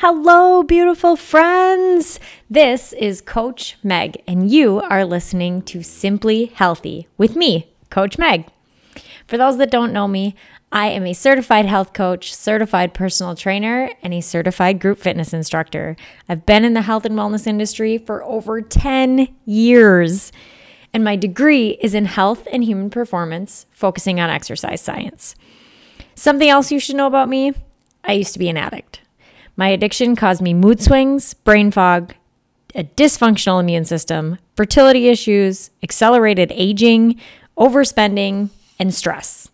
Hello, beautiful friends. This is Coach Meg, and you are listening to Simply Healthy with me, Coach Meg. For those that don't know me, I am a certified health coach, certified personal trainer, and a certified group fitness instructor. I've been in the health and wellness industry for over 10 years, and my degree is in health and human performance, focusing on exercise science. Something else you should know about me I used to be an addict. My addiction caused me mood swings, brain fog, a dysfunctional immune system, fertility issues, accelerated aging, overspending, and stress.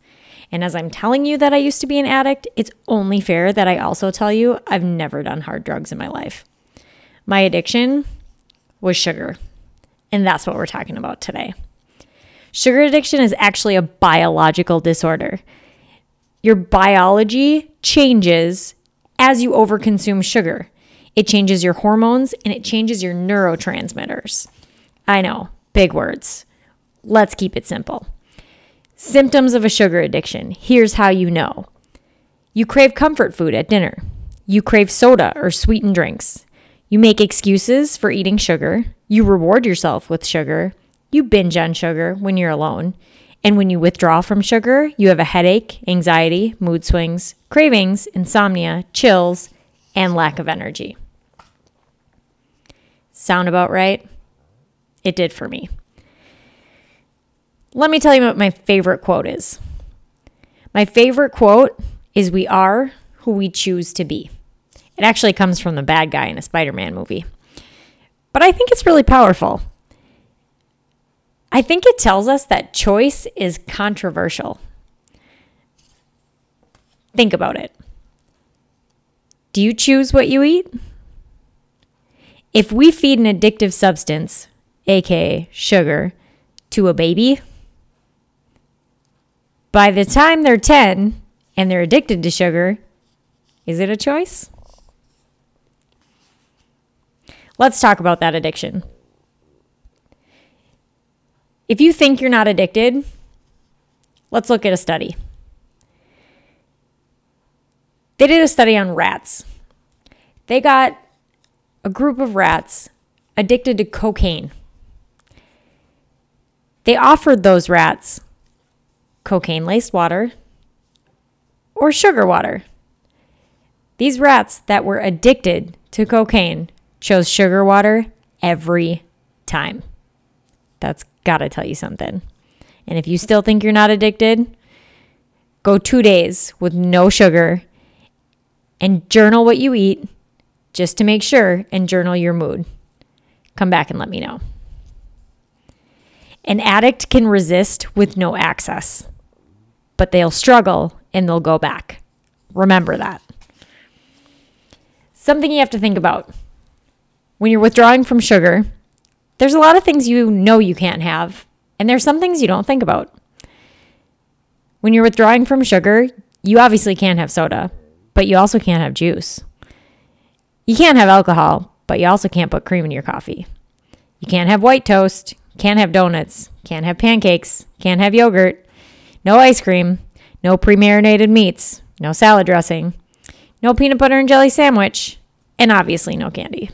And as I'm telling you that I used to be an addict, it's only fair that I also tell you I've never done hard drugs in my life. My addiction was sugar. And that's what we're talking about today. Sugar addiction is actually a biological disorder. Your biology changes as you overconsume sugar. It changes your hormones and it changes your neurotransmitters. I know, big words. Let's keep it simple. Symptoms of a sugar addiction. Here's how you know you crave comfort food at dinner, you crave soda or sweetened drinks, you make excuses for eating sugar, you reward yourself with sugar, you binge on sugar when you're alone. And when you withdraw from sugar, you have a headache, anxiety, mood swings, cravings, insomnia, chills, and lack of energy. Sound about right? It did for me. Let me tell you what my favorite quote is. My favorite quote is We are who we choose to be. It actually comes from the bad guy in a Spider Man movie. But I think it's really powerful. I think it tells us that choice is controversial. Think about it. Do you choose what you eat? If we feed an addictive substance, aka sugar, to a baby, by the time they're 10 and they're addicted to sugar, is it a choice? Let's talk about that addiction. If you think you're not addicted, let's look at a study. They did a study on rats. They got a group of rats addicted to cocaine. They offered those rats cocaine laced water or sugar water. These rats that were addicted to cocaine chose sugar water every time. That's got to tell you something. And if you still think you're not addicted, go two days with no sugar and journal what you eat just to make sure and journal your mood. Come back and let me know. An addict can resist with no access, but they'll struggle and they'll go back. Remember that. Something you have to think about when you're withdrawing from sugar there's a lot of things you know you can't have, and there's some things you don't think about. When you're withdrawing from sugar, you obviously can't have soda, but you also can't have juice. You can't have alcohol, but you also can't put cream in your coffee. You can't have white toast, can't have donuts, can't have pancakes, can't have yogurt, no ice cream, no pre marinated meats, no salad dressing, no peanut butter and jelly sandwich, and obviously no candy.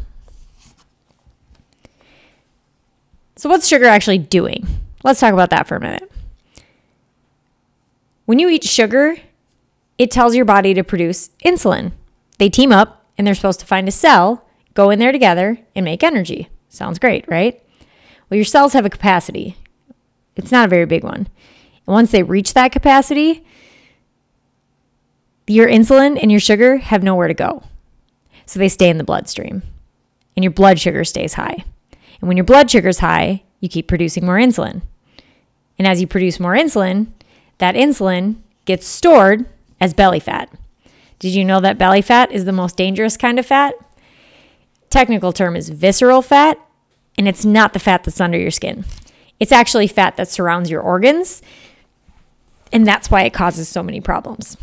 So, what's sugar actually doing? Let's talk about that for a minute. When you eat sugar, it tells your body to produce insulin. They team up and they're supposed to find a cell, go in there together, and make energy. Sounds great, right? Well, your cells have a capacity. It's not a very big one. And once they reach that capacity, your insulin and your sugar have nowhere to go. So they stay in the bloodstream, and your blood sugar stays high. And when your blood sugar is high, you keep producing more insulin. And as you produce more insulin, that insulin gets stored as belly fat. Did you know that belly fat is the most dangerous kind of fat? Technical term is visceral fat, and it's not the fat that's under your skin. It's actually fat that surrounds your organs, and that's why it causes so many problems.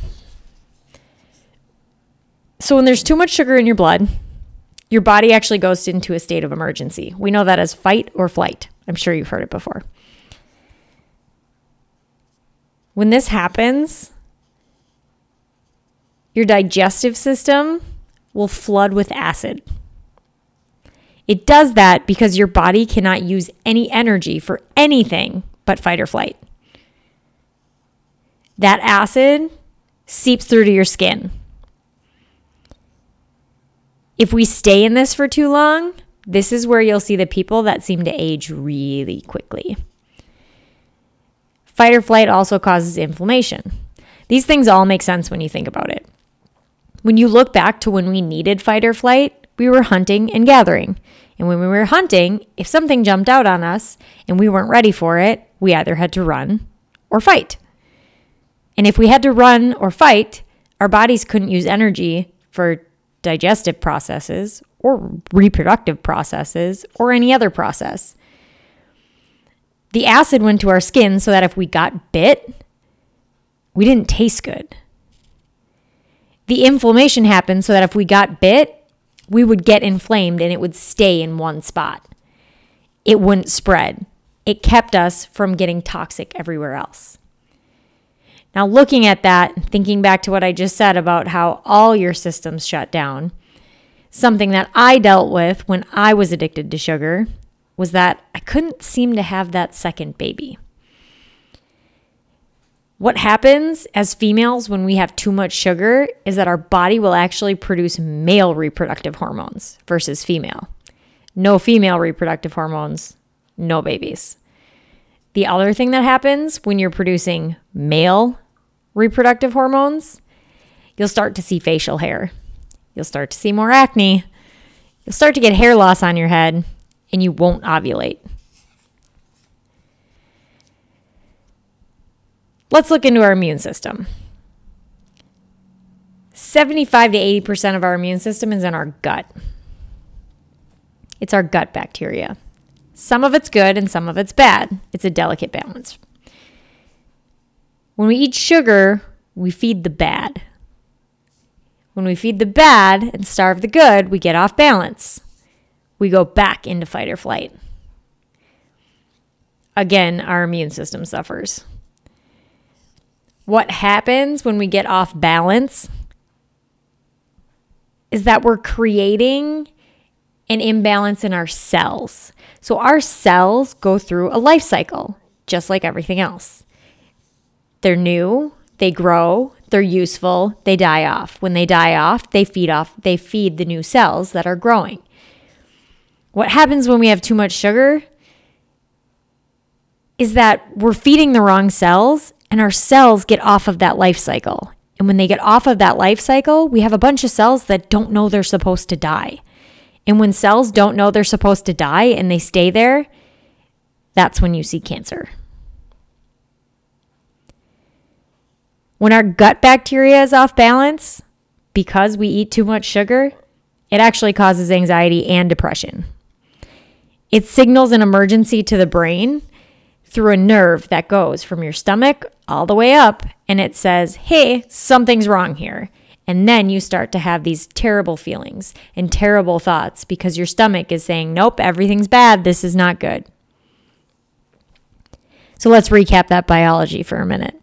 So, when there's too much sugar in your blood, your body actually goes into a state of emergency. We know that as fight or flight. I'm sure you've heard it before. When this happens, your digestive system will flood with acid. It does that because your body cannot use any energy for anything but fight or flight. That acid seeps through to your skin. If we stay in this for too long, this is where you'll see the people that seem to age really quickly. Fight or flight also causes inflammation. These things all make sense when you think about it. When you look back to when we needed fight or flight, we were hunting and gathering. And when we were hunting, if something jumped out on us and we weren't ready for it, we either had to run or fight. And if we had to run or fight, our bodies couldn't use energy for digestive processes or reproductive processes or any other process. The acid went to our skin so that if we got bit, we didn't taste good. The inflammation happened so that if we got bit, we would get inflamed and it would stay in one spot. It wouldn't spread. It kept us from getting toxic everywhere else. Now, looking at that, thinking back to what I just said about how all your systems shut down, something that I dealt with when I was addicted to sugar was that I couldn't seem to have that second baby. What happens as females when we have too much sugar is that our body will actually produce male reproductive hormones versus female. No female reproductive hormones, no babies. The other thing that happens when you're producing male reproductive hormones, you'll start to see facial hair. You'll start to see more acne. You'll start to get hair loss on your head, and you won't ovulate. Let's look into our immune system. 75 to 80% of our immune system is in our gut. It's our gut bacteria. Some of it's good and some of it's bad. It's a delicate balance. When we eat sugar, we feed the bad. When we feed the bad and starve the good, we get off balance. We go back into fight or flight. Again, our immune system suffers. What happens when we get off balance is that we're creating an imbalance in our cells. So, our cells go through a life cycle, just like everything else. They're new, they grow, they're useful, they die off. When they die off, they feed off, they feed the new cells that are growing. What happens when we have too much sugar is that we're feeding the wrong cells and our cells get off of that life cycle. And when they get off of that life cycle, we have a bunch of cells that don't know they're supposed to die. And when cells don't know they're supposed to die and they stay there, that's when you see cancer. When our gut bacteria is off balance because we eat too much sugar, it actually causes anxiety and depression. It signals an emergency to the brain through a nerve that goes from your stomach all the way up and it says, hey, something's wrong here. And then you start to have these terrible feelings and terrible thoughts because your stomach is saying, nope, everything's bad. This is not good. So let's recap that biology for a minute.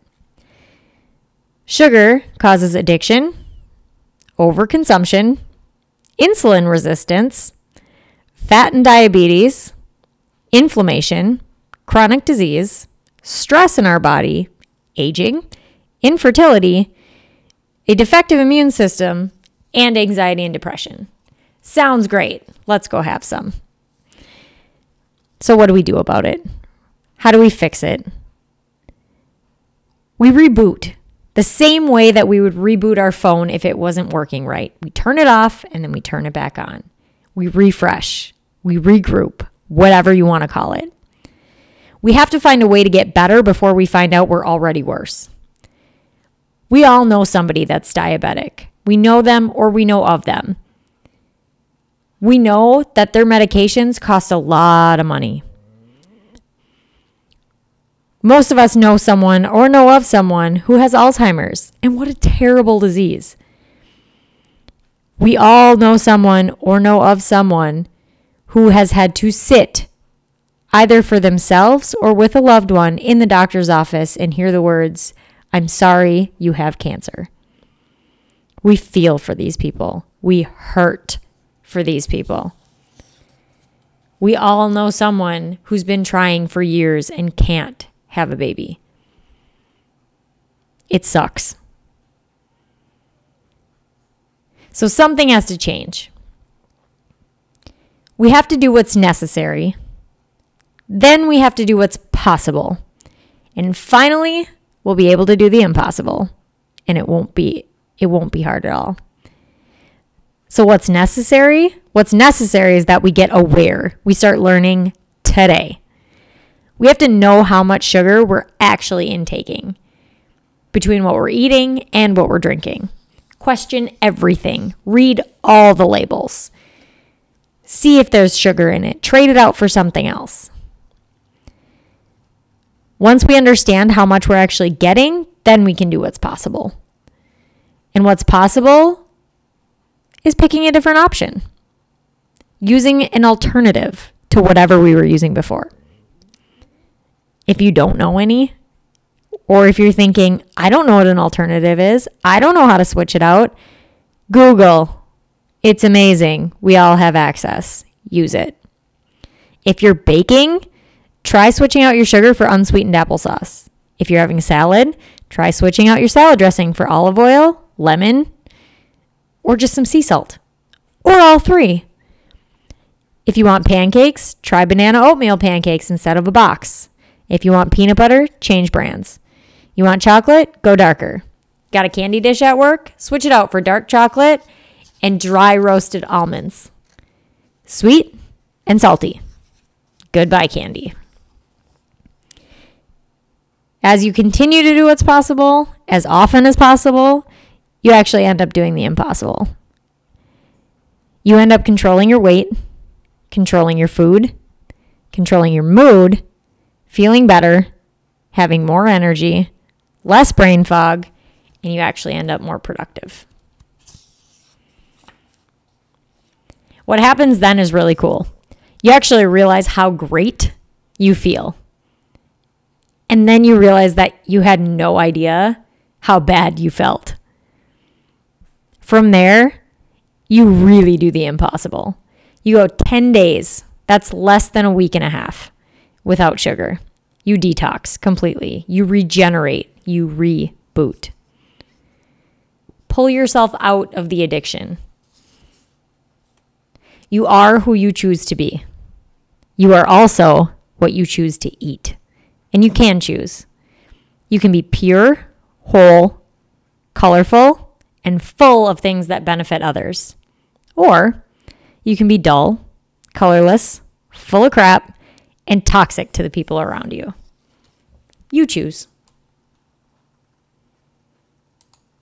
Sugar causes addiction, overconsumption, insulin resistance, fat and diabetes, inflammation, chronic disease, stress in our body, aging, infertility, a defective immune system, and anxiety and depression. Sounds great. Let's go have some. So, what do we do about it? How do we fix it? We reboot the same way that we would reboot our phone if it wasn't working right. We turn it off and then we turn it back on. We refresh, we regroup, whatever you want to call it. We have to find a way to get better before we find out we're already worse. We all know somebody that's diabetic. We know them or we know of them. We know that their medications cost a lot of money. Most of us know someone or know of someone who has Alzheimer's, and what a terrible disease. We all know someone or know of someone who has had to sit either for themselves or with a loved one in the doctor's office and hear the words, I'm sorry you have cancer. We feel for these people. We hurt for these people. We all know someone who's been trying for years and can't have a baby. It sucks. So something has to change. We have to do what's necessary. Then we have to do what's possible. And finally, we'll be able to do the impossible. And it won't be it won't be hard at all. So what's necessary? What's necessary is that we get aware. We start learning today. We have to know how much sugar we're actually intaking between what we're eating and what we're drinking. Question everything. Read all the labels. See if there's sugar in it. Trade it out for something else. Once we understand how much we're actually getting, then we can do what's possible. And what's possible is picking a different option, using an alternative to whatever we were using before. If you don't know any, or if you're thinking, I don't know what an alternative is, I don't know how to switch it out, Google. It's amazing. We all have access. Use it. If you're baking, try switching out your sugar for unsweetened applesauce. If you're having salad, try switching out your salad dressing for olive oil, lemon, or just some sea salt, or all three. If you want pancakes, try banana oatmeal pancakes instead of a box. If you want peanut butter, change brands. You want chocolate? Go darker. Got a candy dish at work? Switch it out for dark chocolate and dry roasted almonds. Sweet and salty. Goodbye, candy. As you continue to do what's possible as often as possible, you actually end up doing the impossible. You end up controlling your weight, controlling your food, controlling your mood, feeling better, having more energy, less brain fog, and you actually end up more productive. What happens then is really cool. You actually realize how great you feel. And then you realize that you had no idea how bad you felt. From there, you really do the impossible. You go 10 days, that's less than a week and a half, without sugar. You detox completely. You regenerate. You reboot. Pull yourself out of the addiction. You are who you choose to be. You are also what you choose to eat. And you can choose. You can be pure, whole, colorful, and full of things that benefit others. Or you can be dull, colorless, full of crap, and toxic to the people around you. You choose.